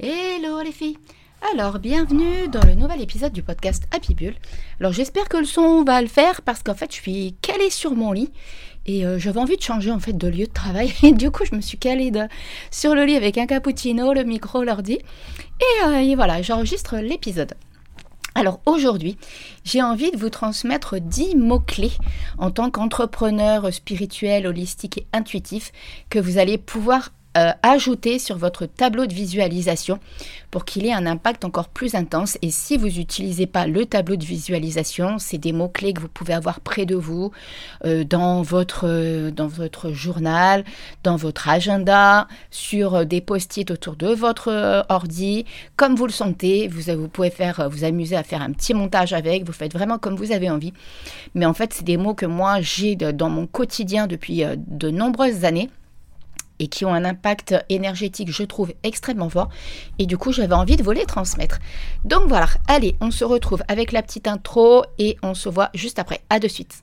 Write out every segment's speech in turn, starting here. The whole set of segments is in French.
Hello les filles Alors, bienvenue dans le nouvel épisode du podcast Happy Bull. Alors, j'espère que le son va le faire parce qu'en fait, je suis calée sur mon lit et euh, j'avais envie de changer en fait de lieu de travail. Et du coup, je me suis calée sur le lit avec un cappuccino, le micro, l'ordi. Et, euh, et voilà, j'enregistre l'épisode. Alors aujourd'hui, j'ai envie de vous transmettre 10 mots-clés en tant qu'entrepreneur spirituel, holistique et intuitif que vous allez pouvoir euh, ajouter sur votre tableau de visualisation pour qu'il ait un impact encore plus intense. Et si vous n'utilisez pas le tableau de visualisation, c'est des mots-clés que vous pouvez avoir près de vous, euh, dans, votre, euh, dans votre journal, dans votre agenda, sur des post-it autour de votre ordi, comme vous le sentez. Vous, vous pouvez faire, vous amuser à faire un petit montage avec, vous faites vraiment comme vous avez envie. Mais en fait, c'est des mots que moi j'ai dans mon quotidien depuis de nombreuses années et qui ont un impact énergétique, je trouve, extrêmement fort. Et du coup, j'avais envie de vous les transmettre. Donc voilà, allez, on se retrouve avec la petite intro et on se voit juste après. À de suite.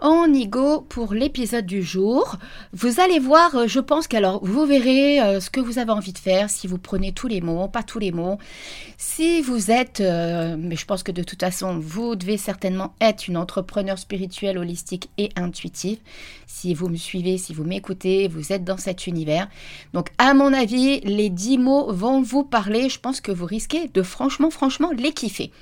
on y go pour l'épisode du jour. Vous allez voir, euh, je pense qu'alors vous verrez euh, ce que vous avez envie de faire si vous prenez tous les mots, pas tous les mots. Si vous êtes, euh, mais je pense que de toute façon, vous devez certainement être une entrepreneur spirituelle, holistique et intuitive. Si vous me suivez, si vous m'écoutez, vous êtes dans cet univers. Donc, à mon avis, les 10 mots vont vous parler. Je pense que vous risquez de franchement, franchement les kiffer.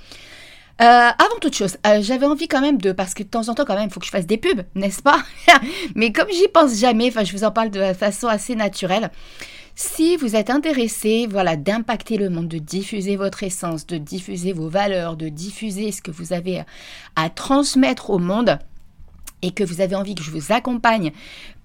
Euh, avant toute chose, euh, j'avais envie quand même de, parce que de temps en temps quand même, il faut que je fasse des pubs, n'est-ce pas? Mais comme j'y pense jamais, je vous en parle de façon assez naturelle. Si vous êtes intéressé, voilà, d'impacter le monde, de diffuser votre essence, de diffuser vos valeurs, de diffuser ce que vous avez à transmettre au monde, et que vous avez envie que je vous accompagne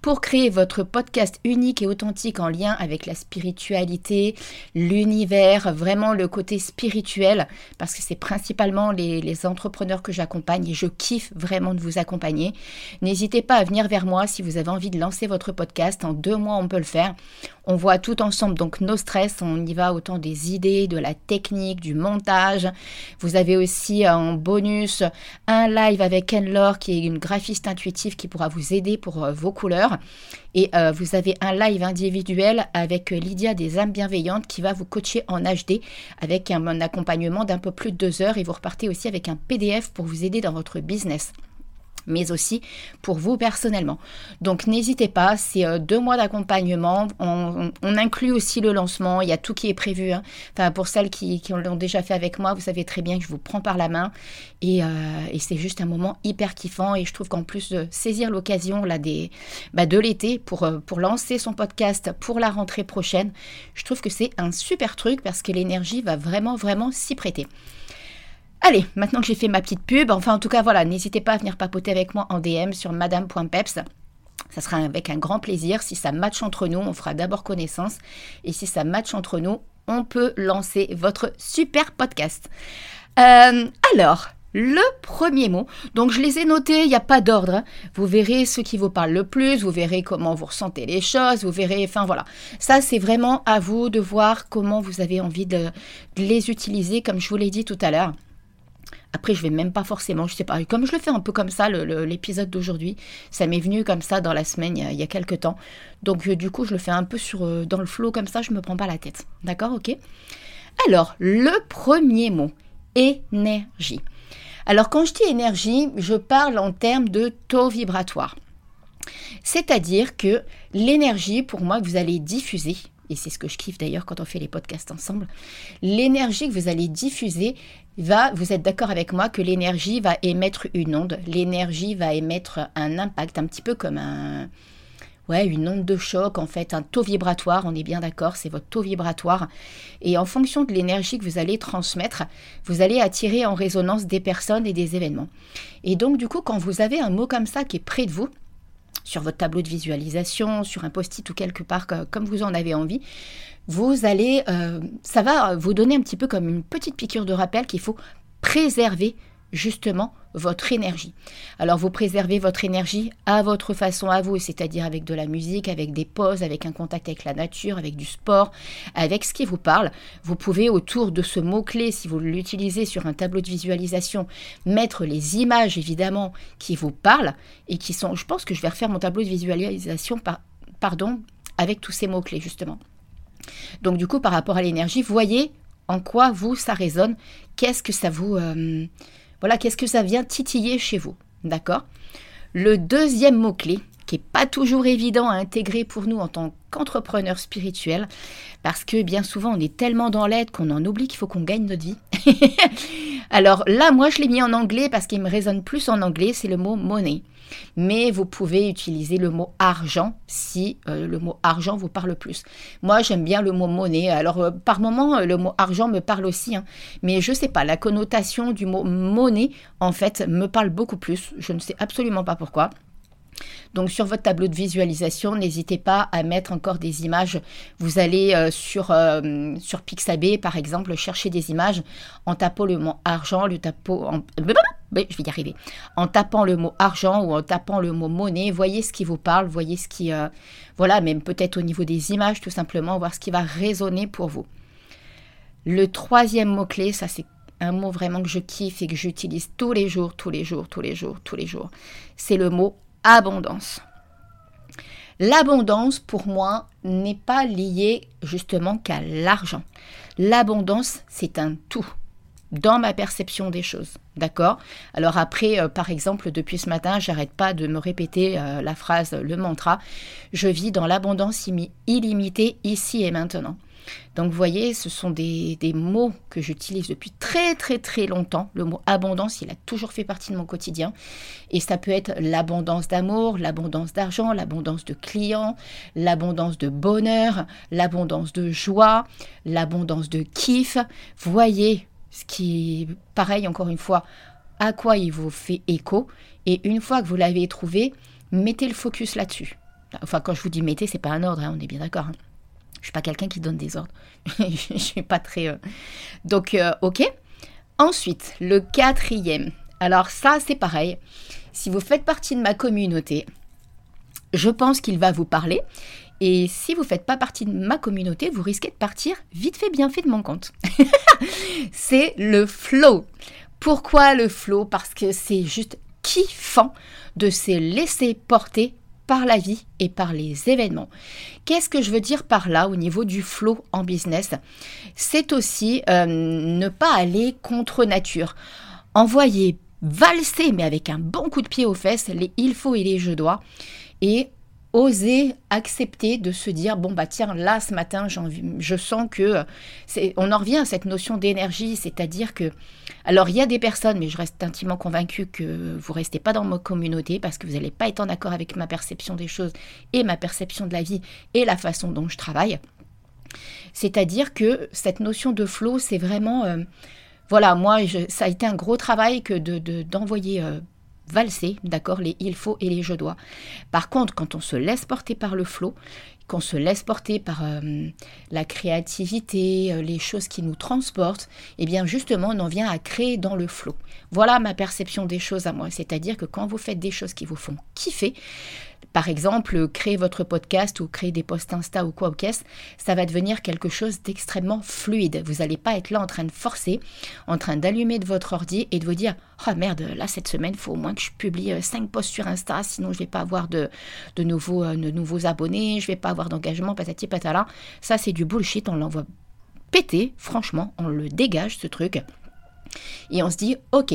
pour créer votre podcast unique et authentique en lien avec la spiritualité, l'univers, vraiment le côté spirituel, parce que c'est principalement les, entrepreneurs que j'accompagne et je kiffe vraiment de vous accompagner. N'hésitez pas à venir vers moi si vous avez envie de lancer votre podcast. En deux mois, on peut le faire. On voit tout ensemble, donc nos stress, on y va autant des idées, de la technique, du montage. Vous avez aussi en bonus un live avec Ken qui est une graphiste intuitive qui pourra vous aider pour euh, vos couleurs. Et euh, vous avez un live individuel avec Lydia des âmes bienveillantes qui va vous coacher en HD avec un accompagnement d'un peu plus de deux heures et vous repartez aussi avec un PDF pour vous aider dans votre business mais aussi pour vous personnellement. Donc n'hésitez pas, c'est euh, deux mois d'accompagnement. On, inclut aussi le lancement, il y a tout qui est prévu. Hein. Pour celles qui, l'ont déjà fait avec moi, vous savez très bien que je vous prends par la main et, euh, c'est juste un moment hyper kiffant. Et je trouve qu'en plus de saisir l'occasion là bah, de l'été euh, pour lancer son podcast pour la rentrée prochaine, je trouve que c'est un super truc parce que l'énergie va vraiment vraiment s'y prêter. Allez, maintenant que j'ai fait ma petite pub, enfin en tout cas voilà, n'hésitez pas à venir papoter avec moi en DM sur madame.peps. Ça sera avec un grand plaisir. Si ça match entre nous, on fera d'abord connaissance. Et si ça match entre nous, on peut lancer votre super podcast. Euh, alors, le premier mot. Donc je les ai notés, il n'y a pas d'ordre. Hein. Vous verrez ce qui vous parle le plus, vous verrez comment vous ressentez les choses, vous verrez, enfin voilà. Ça c'est vraiment à vous de voir comment vous avez envie de les utiliser, comme je vous l'ai dit tout à l'heure. Après, je vais même pas forcément, je sais pas, comme je le fais un peu comme ça, l'épisode d'aujourd'hui, ça m'est venu comme ça dans la semaine, il y a, quelques temps. Donc, euh, du coup, je le fais un peu sur, euh, dans le flow comme ça, je me prends pas la tête. D'accord, ok? Alors, le premier mot, énergie. Alors, quand je dis énergie, je parle en termes de taux vibratoire. C'est-à-dire que l'énergie, pour moi, que vous allez diffuser, et c'est ce que je kiffe d'ailleurs quand on fait les podcasts ensemble, l'énergie que vous allez diffuser va, vous êtes d'accord avec moi que l'énergie va émettre une onde, l'énergie va émettre un impact, un petit peu comme ouais, une onde de choc, en fait, un taux vibratoire, on est bien d'accord, c'est votre taux vibratoire. Et en fonction de l'énergie que vous allez transmettre, vous allez attirer en résonance des personnes et des événements. Et donc, du coup, quand vous avez un mot comme ça qui est près de vous, sur votre tableau de visualisation, sur un post-it ou quelque part comme vous en avez envie, vous allez, euh, ça va vous donner un petit peu comme une petite piqûre de rappel qu'il faut préserver justement votre énergie. Alors vous préservez votre énergie à votre façon à vous, c'est-à-dire avec de la musique, avec des pauses, avec un contact avec la nature, avec du sport, avec ce qui vous parle. Vous pouvez autour de ce mot-clé, si vous l'utilisez sur un tableau de visualisation, mettre les images évidemment qui vous parlent et qui sont, je pense que je vais refaire mon tableau de visualisation par, pardon, avec tous ces mots-clés justement. Donc du coup, par rapport à l'énergie, voyez en quoi vous, ça résonne, qu'est-ce que ça vous... Euh, voilà, qu'est-ce que ça vient titiller chez vous. D'accord? Le deuxième mot-clé, qui n'est pas toujours évident à intégrer pour nous en tant qu'entrepreneur spirituel, parce que bien souvent on est tellement dans l'aide qu'on en oublie qu'il faut qu'on gagne notre vie. Alors là, moi je l'ai mis en anglais parce qu'il me résonne plus en anglais, c'est le mot monnaie mais vous pouvez utiliser le mot argent si euh, le mot argent vous parle plus. Moi, j'aime bien le mot monnaie. Alors, euh, par moment, euh, le mot argent me parle aussi, hein. mais je ne sais pas, la connotation du mot monnaie, en fait, me parle beaucoup plus. Je ne sais absolument pas pourquoi. Donc sur votre tableau de visualisation, n'hésitez pas à mettre encore des images. Vous allez sur, sur Pixabay, par exemple, chercher des images en tapant le mot argent, le tapant en je vais y. En tapant le mot argent ou en tapant le mot monnaie, voyez ce qui vous parle, voyez ce qui, euh, voilà, même peut-être au niveau des images, tout simplement, voir ce qui va résonner pour vous. Le troisième mot-clé, ça c'est un mot vraiment que je kiffe et que j'utilise tous les jours, tous les jours, tous les jours, tous les jours. C'est le mot abondance. L'abondance, pour moi, n'est pas liée justement qu'à l'argent. L'abondance, c'est un tout dans ma perception des choses. D'accord? Alors après, euh, par exemple, depuis ce matin, j'arrête pas de me répéter euh, la phrase, le mantra, je vis dans l'abondance illimitée ici et maintenant. Donc vous voyez, ce sont des, des mots que j'utilise depuis très très très longtemps. Le mot abondance, il a toujours fait partie de mon quotidien. Et ça peut être l'abondance d'amour, l'abondance d'argent, l'abondance de clients, l'abondance de bonheur, l'abondance de joie, l'abondance de kiff. Voyez, ce qui, pareil, encore une fois, à quoi il vous fait écho. Et une fois que vous l'avez trouvé, mettez le focus là-dessus. Enfin, quand je vous dis mettez, c'est pas un ordre, hein, on est bien d'accord. Hein. Je suis pas quelqu'un qui donne des ordres. je suis pas très. Euh. Donc, euh, ok. Ensuite, le quatrième. Alors ça, c'est pareil. Si vous faites partie de ma communauté, je pense qu'il va vous parler. Et si vous ne faites pas partie de ma communauté, vous risquez de partir vite fait, bien fait de mon compte. c'est le flow. Pourquoi le flow? Parce que c'est juste kiffant de se laisser porter par la vie et par les événements. Qu'est-ce que je veux dire par là au niveau du flow en business? C'est aussi euh, ne pas aller contre nature. Envoyer valser, mais avec un bon coup de pied aux fesses, les il faut et les je dois, et oser accepter de se dire bon bah tiens là ce matin je sens que c'est on en revient à cette notion d'énergie c'est-à-dire que alors il y a des personnes mais je reste intimement convaincue que vous restez pas dans ma communauté parce que vous n'allez pas être en accord avec ma perception des choses et ma perception de la vie et la façon dont je travaille. C'est-à-dire que cette notion de flow c'est vraiment euh, voilà moi ça a été un gros travail que de d'envoyer euh, valser, d'accord, les il faut et les je dois. Par contre, quand on se laisse porter par le flot, qu'on se laisse porter par euh, la créativité, euh, les choses qui nous transportent, eh bien justement, on en vient à créer dans le flot. Voilà ma perception des choses à moi. C'est-à-dire que quand vous faites des choses qui vous font kiffer, par exemple, créer votre podcast ou créer des posts Insta ou quoi ou qu'est-ce, ça va devenir quelque chose d'extrêmement fluide. Vous n'allez pas être là en train de forcer, en train d'allumer de votre ordi et de vous dire Oh merde, là cette semaine, il faut au moins que je publie 5 euh, posts sur Insta, sinon je vais pas avoir de, euh, nouveaux abonnés, je vais pas avoir d'engagement, patati patala. Ça, c'est du bullshit, on l'envoie péter, franchement, on le dégage ce truc. Et on se dit Ok,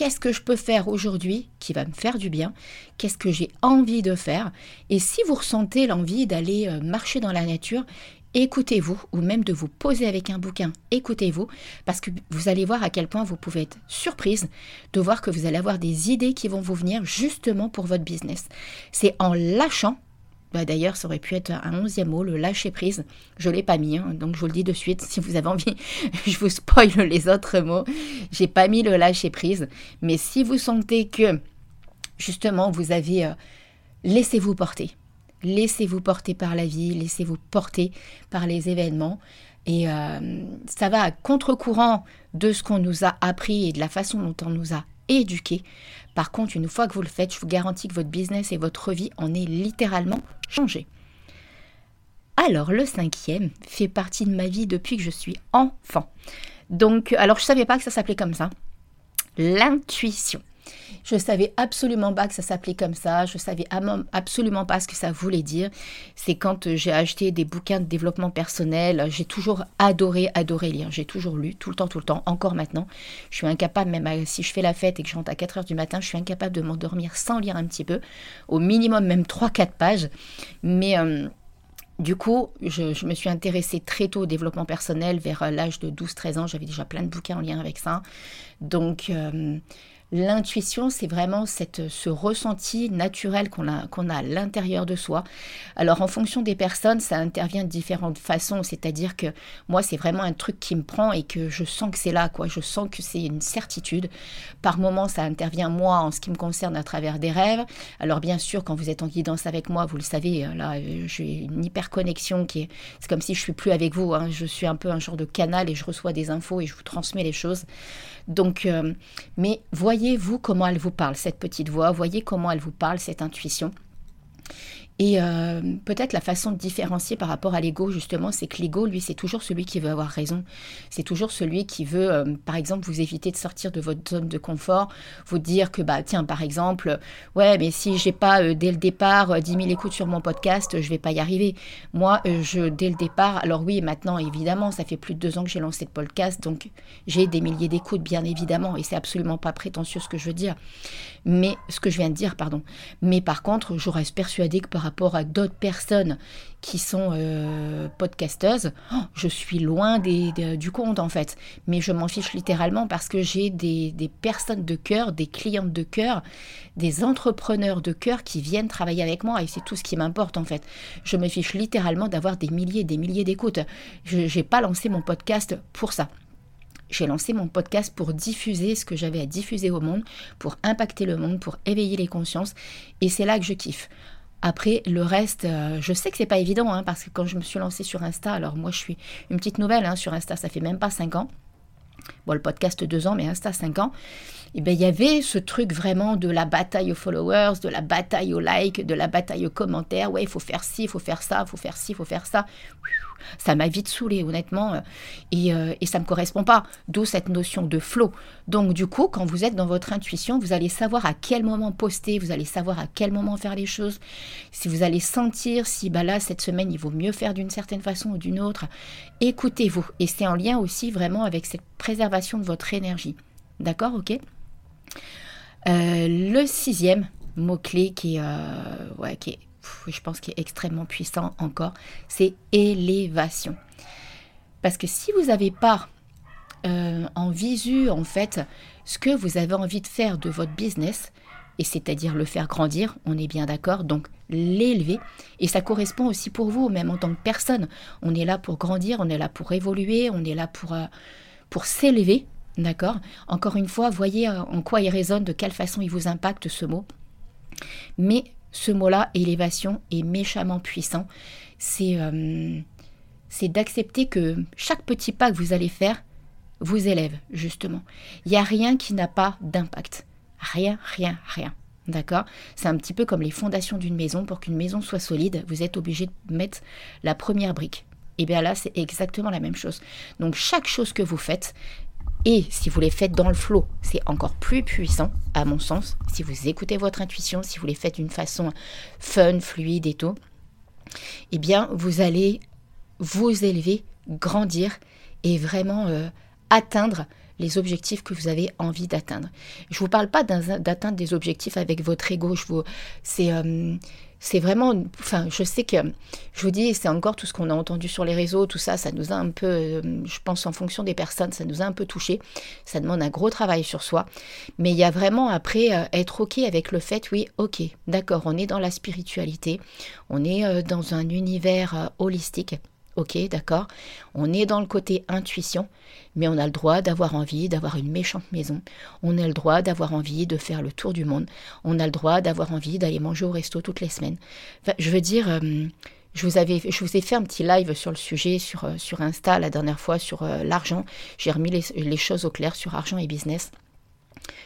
qu'est-ce que je peux faire aujourd'hui qui va me faire du bien, qu'est-ce que j'ai envie de faire? Et si vous ressentez l'envie d'aller euh, marcher dans la nature, écoutez-vous, ou même de vous poser avec un bouquin, écoutez-vous, parce que vous allez voir à quel point vous pouvez être surprise de voir que vous allez avoir des idées qui vont vous venir justement pour votre business. C'est en lâchant, bah d'ailleurs ça aurait pu être un onzième mot, le lâcher prise, je ne l'ai pas mis, hein, donc je vous le dis de suite, si vous avez envie, je vous spoil les autres mots, j'ai pas mis le lâcher prise, mais si vous sentez que justement vous avez... Euh, laissez-vous porter. Laissez-vous porter par la vie, laissez-vous porter par les événements. Et euh, ça va à contre-courant de ce qu'on nous a appris et de la façon dont on nous a éduqués. Par contre, une fois que vous le faites, je vous garantis que votre business et votre vie en est littéralement changé. Alors, le cinquième fait partie de ma vie depuis que je suis enfant. Donc, alors je ne savais pas que ça s'appelait comme ça. L'intuition. Je savais absolument pas que ça s'appelait comme ça. Je savais absolument pas ce que ça voulait dire. C'est quand euh, j'ai acheté des bouquins de développement personnel. J'ai toujours adoré, adoré lire. J'ai toujours lu, tout le temps, tout le temps, encore maintenant. Je suis incapable, même euh, si je fais la fête et que je rentre à 4 heures du matin, je suis incapable de m'endormir sans lire un petit peu. Au minimum, même 3-4 pages. Mais. Euh, du coup, je, me suis intéressée très tôt au développement personnel, vers l'âge de 12-13 ans. J'avais déjà plein de bouquins en lien avec ça. Donc, L'intuition, c'est vraiment cette, ce ressenti naturel qu'on a, qu'on a à l'intérieur de soi. Alors en fonction des personnes, ça intervient de différentes façons. C'est-à-dire que moi, c'est vraiment un truc qui me prend et que je sens que c'est là, quoi. Je sens que c'est une certitude. Par moments, ça intervient moi en ce qui me concerne à travers des rêves. Alors bien sûr, quand vous êtes en guidance avec moi, vous le savez, euh, là, euh, j'ai une hyper connexion qui est, c'est comme si je suis plus avec vous. Hein. Je suis un peu un genre de canal et je reçois des infos et je vous transmets les choses. Donc, euh, mais voyez-vous comment elle vous parle, cette petite voix, voyez comment elle vous parle, cette intuition. Et euh, peut-être la façon de différencier par rapport à l'ego, justement, c'est que l'ego, lui, c'est toujours celui qui veut avoir raison. C'est toujours celui qui veut, euh, par exemple, vous éviter de sortir de votre zone de confort, vous dire que, bah, tiens, par exemple, ouais, mais si j'ai pas euh, dès le départ 10 000 écoutes sur mon podcast, je vais pas y arriver. Moi, je, dès le départ, alors oui, maintenant, évidemment, ça fait plus de deux ans que j'ai lancé le podcast, donc j'ai des milliers d'écoutes, bien évidemment, et c'est absolument pas prétentieux ce que je veux dire. Mais, ce que je viens de dire, pardon. Mais par contre, je reste persuadée que par rapport à d'autres personnes qui sont euh, podcasteuses, oh, je suis loin des, du compte en fait. Mais je m'en fiche littéralement parce que j'ai des, des, personnes de cœur, des clientes de cœur, des entrepreneurs de cœur qui viennent travailler avec moi et c'est tout ce qui m'importe en fait. Je me fiche littéralement d'avoir des milliers et des milliers d'écoutes. Je n'ai pas lancé mon podcast pour ça. J'ai lancé mon podcast pour diffuser ce que j'avais à diffuser au monde, pour impacter le monde, pour éveiller les consciences. Et c'est là que je kiffe. Après, le reste, euh, je sais que c'est pas évident, hein, parce que quand je me suis lancée sur Insta, alors moi je suis une petite nouvelle hein, sur Insta, ça fait même pas 5 ans. Bon, le podcast 2 ans, mais Insta 5 ans. Et eh bien, il y avait ce truc vraiment de la bataille aux followers, de la bataille aux likes, de la bataille aux commentaires. Ouais, il faut faire ci, il faut faire ça, il faut faire ci, il faut faire ça. Ça m'a vite saoulé, honnêtement, euh, et, euh, et ça ne me correspond pas. D'où cette notion de flow. Donc, du coup, quand vous êtes dans votre intuition, vous allez savoir à quel moment poster, vous allez savoir à quel moment faire les choses. Si vous allez sentir si, bah là, cette semaine, il vaut mieux faire d'une certaine façon ou d'une autre. Écoutez-vous. Et c'est en lien aussi vraiment avec cette préservation de votre énergie. D'accord Ok? Euh, Le sixième mot-clé qui, ouais, qui est je pense qu'il est extrêmement puissant encore, c'est élévation. Parce que si vous n'avez pas euh, en visu, en fait, ce que vous avez envie de faire de votre business, et c'est-à-dire le faire grandir, on est bien d'accord, donc l'élever, et ça correspond aussi pour vous, même en tant que personne. On est là pour grandir, on est là pour évoluer, on est là pour, euh, pour s'élever, d'accord? Encore une fois, voyez euh, en quoi il résonne, de quelle façon il vous impacte ce mot. Mais ce mot-là, élévation, est méchamment puissant. Euh, c'est d'accepter que chaque petit pas que vous allez faire vous élève, justement. Il n'y a rien qui n'a pas d'impact. Rien, rien, rien. D'accord? C'est un petit peu comme les fondations d'une maison. Pour qu'une maison soit solide, vous êtes obligé de mettre la première brique. Et bien là, c'est exactement la même chose. Donc chaque chose que vous faites, et si vous les faites dans le flot, c'est encore plus puissant, à mon sens. Si vous écoutez votre intuition, si vous les faites d'une façon fun, fluide et tout, eh bien, vous allez vous élever, grandir et vraiment euh, atteindre les objectifs que vous avez envie d'atteindre. Je ne vous parle pas d'atteindre des objectifs avec votre ego. C'est, euh, c'est vraiment, enfin, je sais que, je vous dis, c'est encore tout ce qu'on a entendu sur les réseaux, tout ça, ça nous a un peu, euh, je pense en fonction des personnes, ça nous a un peu touché. Ça demande un gros travail sur soi. Mais il y a vraiment après euh, être OK avec le fait, oui, OK, d'accord, on est dans la spiritualité, on est euh, dans un univers holistique. Ok, d'accord. On est dans le côté intuition, mais on a le droit d'avoir envie d'avoir une méchante maison. On a le droit d'avoir envie de faire le tour du monde. On a le droit d'avoir envie d'aller manger au resto toutes les semaines. je veux dire, euh, je, vous ai fait un petit live sur le sujet sur, euh, Insta la dernière fois sur euh, l'argent. J'ai remis les, les choses au clair sur argent et business.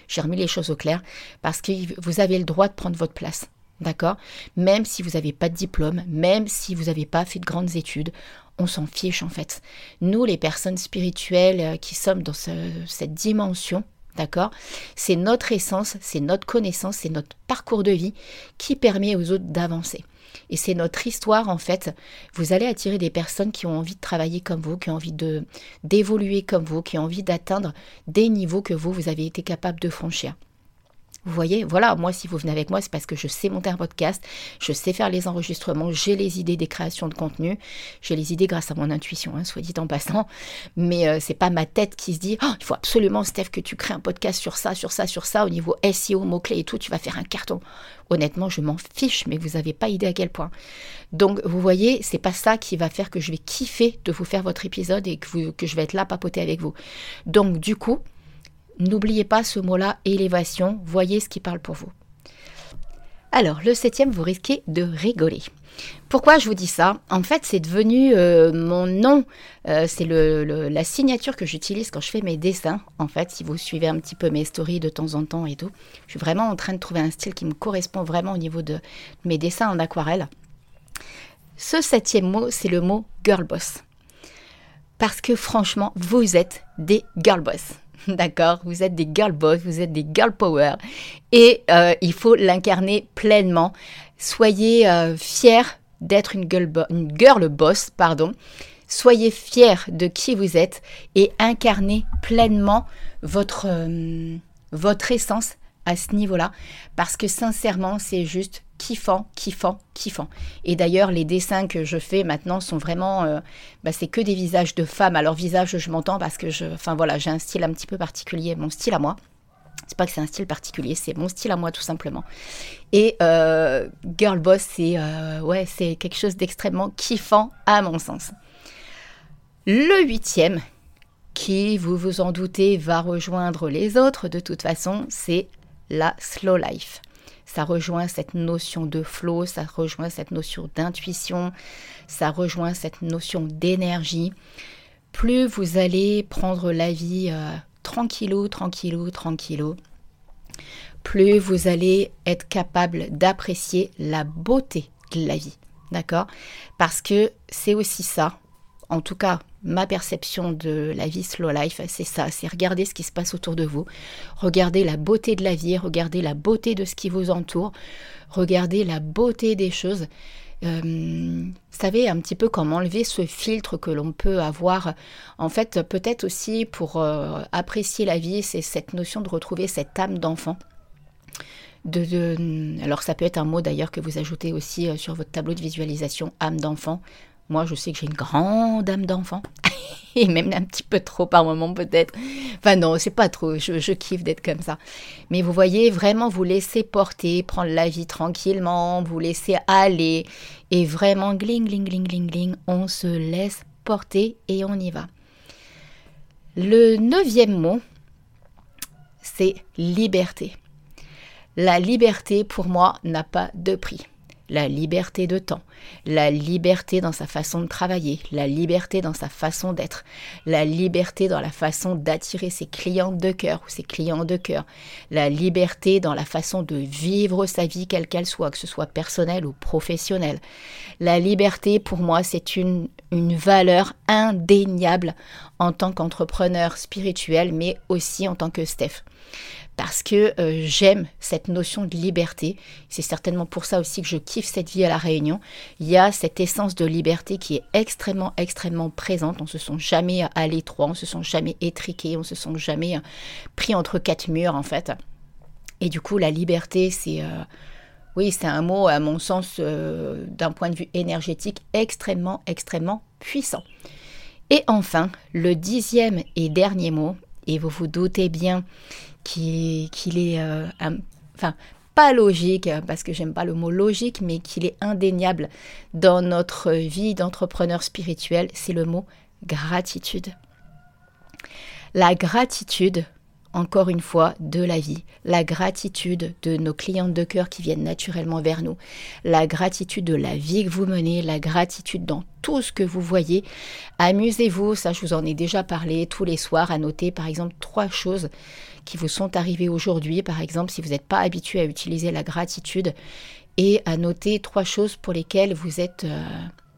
J'ai remis les choses au clair parce que vous avez le droit de prendre votre place. D'accord? Même si vous n'avez pas de diplôme, même si vous n'avez pas fait de grandes études, on s'en fiche en fait. Nous, les personnes spirituelles euh, qui sommes dans cette dimension, d'accord C'est notre essence, c'est notre connaissance, c'est notre parcours de vie qui permet aux autres d'avancer. Et c'est notre histoire en fait. Vous allez attirer des personnes qui ont envie de travailler comme vous, qui ont envie d'évoluer comme vous, qui ont envie d'atteindre des niveaux que vous, vous avez été capable de franchir. Vous voyez, voilà, moi, si vous venez avec moi, c'est parce que je sais monter un podcast, je sais faire les enregistrements, j'ai les idées des créations de contenu, j'ai les idées grâce à mon intuition, hein, soit dit en passant, mais euh, c'est pas ma tête qui se dit, oh, il faut absolument, Steph, que tu crées un podcast sur ça, sur ça, sur ça, au niveau SEO, mots-clés et tout, tu vas faire un carton. Honnêtement, je m'en fiche, mais vous n'avez pas idée à quel point. Donc, vous voyez, c'est pas ça qui va faire que je vais kiffer de vous faire votre épisode et que, que je vais être là papoter avec vous. Donc, du coup, N'oubliez pas ce mot-là, élévation, voyez ce qui parle pour vous. Alors, le septième, vous risquez de rigoler. Pourquoi je vous dis ça? En fait, c'est devenu euh, mon nom, euh, c'est la signature que j'utilise quand je fais mes dessins. En fait, si vous suivez un petit peu mes stories de temps en temps et tout, je suis vraiment en train de trouver un style qui me correspond vraiment au niveau de mes dessins en aquarelle. Ce septième mot, c'est le mot girl boss. Parce que franchement, vous êtes des girl boss. D'accord Vous êtes des girl boss, vous êtes des girl power. Et euh, il faut l'incarner pleinement. Soyez euh, fiers d'être une girl, boss. Pardon. Soyez fiers de qui vous êtes et incarnez pleinement votre, euh, votre essence à ce niveau-là. Parce que sincèrement, c'est juste kiffant, kiffant, kiffant. Et d'ailleurs, les dessins que je fais maintenant sont vraiment, euh, bah, c'est que des visages de femmes. Alors visage, je m'entends parce que je, enfin voilà, j'ai un style un petit peu particulier, mon style à moi. C'est pas que c'est un style particulier, c'est mon style à moi tout simplement. Et euh, Girl Boss, c'est euh, ouais, c'est quelque chose d'extrêmement kiffant à mon sens. Le huitième, qui, vous vous en doutez, va rejoindre les autres de toute façon, c'est la slow life ça rejoint cette notion de flow, ça rejoint cette notion d'intuition, ça rejoint cette notion d'énergie. Plus vous allez prendre la vie euh, tranquillou, tranquillou, tranquillou, plus vous allez être capable d'apprécier la beauté de la vie. D'accord? Parce que c'est aussi ça, en tout cas ma perception de la vie slow life, c'est ça, c'est regarder ce qui se passe autour de vous, regarder la beauté de la vie, regarder la beauté de ce qui vous entoure, regarder la beauté des choses. Euh, vous savez, un petit peu comment enlever ce filtre que l'on peut avoir. En fait, peut-être aussi pour euh, apprécier la vie, c'est cette notion de retrouver cette âme d'enfant. De, alors ça peut être un mot d'ailleurs que vous ajoutez aussi euh, sur votre tableau de visualisation, âme d'enfant. Moi, je sais que j'ai une grande âme d'enfant. Et même un petit peu trop par moment, peut-être. Enfin, non, c'est pas trop. Je, kiffe d'être comme ça. Mais vous voyez, vraiment vous laisser porter, prendre la vie tranquillement, vous laisser aller. Et vraiment, gling, gling, gling, gling, gling, on se laisse porter et on y va. Le neuvième mot, c'est liberté. La liberté, pour moi, n'a pas de prix la liberté de temps, la liberté dans sa façon de travailler, la liberté dans sa façon d'être, la liberté dans la façon d'attirer ses clients de cœur ou ses clients de cœur, la liberté dans la façon de vivre sa vie quelle qu'elle soit, que ce soit personnelle ou professionnelle. La liberté, pour moi, c'est une, une valeur indéniable en tant qu'entrepreneur spirituel, mais aussi en tant que Steph parce que euh, j'aime cette notion de liberté. C'est certainement pour ça aussi que je kiffe cette vie à la Réunion. Il y a cette essence de liberté qui est extrêmement, extrêmement présente. On se sent jamais à l'étroit, on se sent jamais étriqué, on se sent jamais euh, pris entre quatre murs en fait. Et du coup, la liberté, c'est... Euh, Oui, c'est un mot, à mon sens, d'un point de vue énergétique, extrêmement, extrêmement puissant. Et enfin, le dixième et dernier mot, et vous vous doutez bien qu'il est, euh, enfin, pas logique, parce que j'aime pas le mot logique, mais qu'il est indéniable dans notre vie d'entrepreneur spirituel, c'est le mot gratitude. La gratitude, encore une fois, de la vie, la gratitude de nos clientes de cœur qui viennent naturellement vers nous, la gratitude de la vie que vous menez, la gratitude dans tout ce que vous voyez. Amusez-vous, ça je vous en ai déjà parlé tous les soirs, à noter par exemple trois choses qui vous sont arrivées aujourd'hui, par exemple si vous n'êtes pas habitué à utiliser la gratitude, et à noter trois choses pour lesquelles vous êtes... Euh,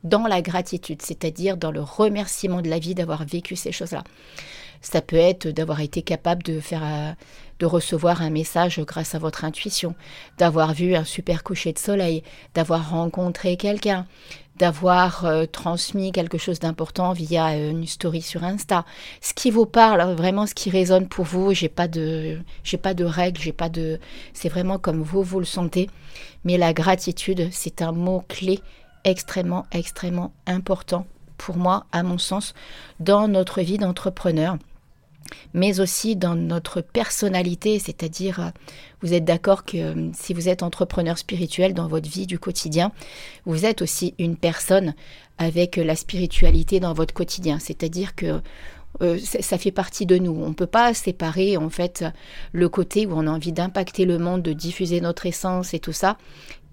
dans la gratitude, c'est-à-dire dans le remerciement de la vie d'avoir vécu ces choses-là. Ça peut être d'avoir été capable de faire euh, de recevoir un message grâce à votre intuition, d'avoir vu un super coucher de soleil, d'avoir rencontré quelqu'un, d'avoir euh, transmis quelque chose d'important via euh, une story sur Insta. Ce qui vous parle, vraiment ce qui résonne pour vous, j'ai pas de j'ai pas de règles, j'ai pas de c'est vraiment comme vous vous le sentez. Mais la gratitude, c'est un mot clé extrêmement extrêmement important pour moi, à mon sens, dans notre vie d'entrepreneur mais aussi dans notre personnalité, c'est-à-dire, euh, vous êtes d'accord que euh, si vous êtes entrepreneur spirituel dans votre vie du quotidien, vous êtes aussi une personne avec la spiritualité dans votre quotidien, c'est-à-dire que euh, ça fait partie de nous. On ne peut pas séparer en fait le côté où on a envie d'impacter le monde, de diffuser notre essence et tout ça,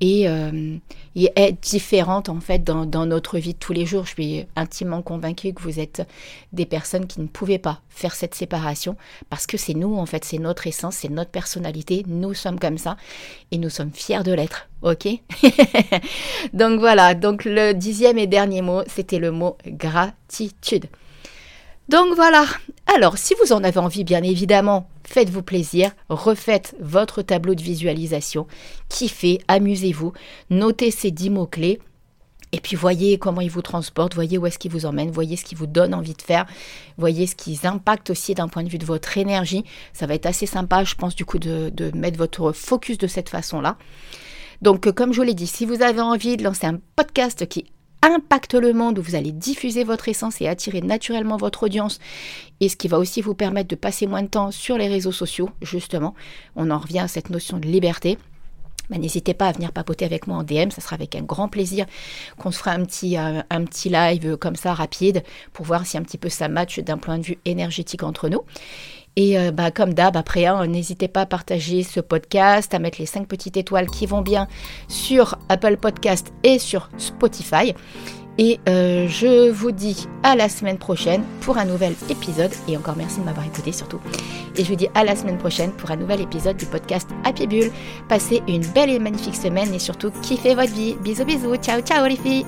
et, euh, être différente en fait dans, notre vie de tous les jours. Je suis intimement convaincue que vous êtes des personnes qui ne pouvaient pas faire cette séparation parce que c'est nous en fait, c'est notre essence, c'est notre personnalité. Nous sommes comme ça et nous sommes fiers de l'être. Ok? Donc voilà. Donc le dixième et dernier mot, c'était le mot gratitude. Donc voilà. Alors, si vous en avez envie, bien évidemment, faites-vous plaisir, refaites votre tableau de visualisation, kiffez, amusez-vous, notez ces dix mots-clés. Et puis voyez comment ils vous transportent, voyez où est-ce qu'ils vous emmènent, voyez ce qui vous donne envie de faire, voyez ce qu'ils impactent aussi d'un point de vue de votre énergie. Ça va être assez sympa, je pense, du coup, de, de mettre votre focus de cette façon-là. Donc, comme je vous l'ai dit, si vous avez envie de lancer un podcast qui impacte le monde, où vous allez diffuser votre essence et attirer naturellement votre audience, et ce qui va aussi vous permettre de passer moins de temps sur les réseaux sociaux, justement. On en revient à cette notion de liberté. Ben, n'hésitez pas à venir papoter avec moi en DM, ça sera avec un grand plaisir qu'on se fera un petit, euh, un petit live comme ça rapide pour voir si un petit peu ça match d'un point de vue énergétique entre nous. Et euh, bah, comme d'hab, après, hein, n'hésitez pas à partager ce podcast, à mettre les 5 petites étoiles qui vont bien sur Apple Podcast et sur Spotify. Et euh, je vous dis à la semaine prochaine pour un nouvel épisode. Et encore merci de m'avoir écouté surtout. Et je vous dis à la semaine prochaine pour un nouvel épisode du podcast Happy Bull. Passez une belle et magnifique semaine et surtout kiffez votre vie. Bisous bisous. Ciao ciao les filles.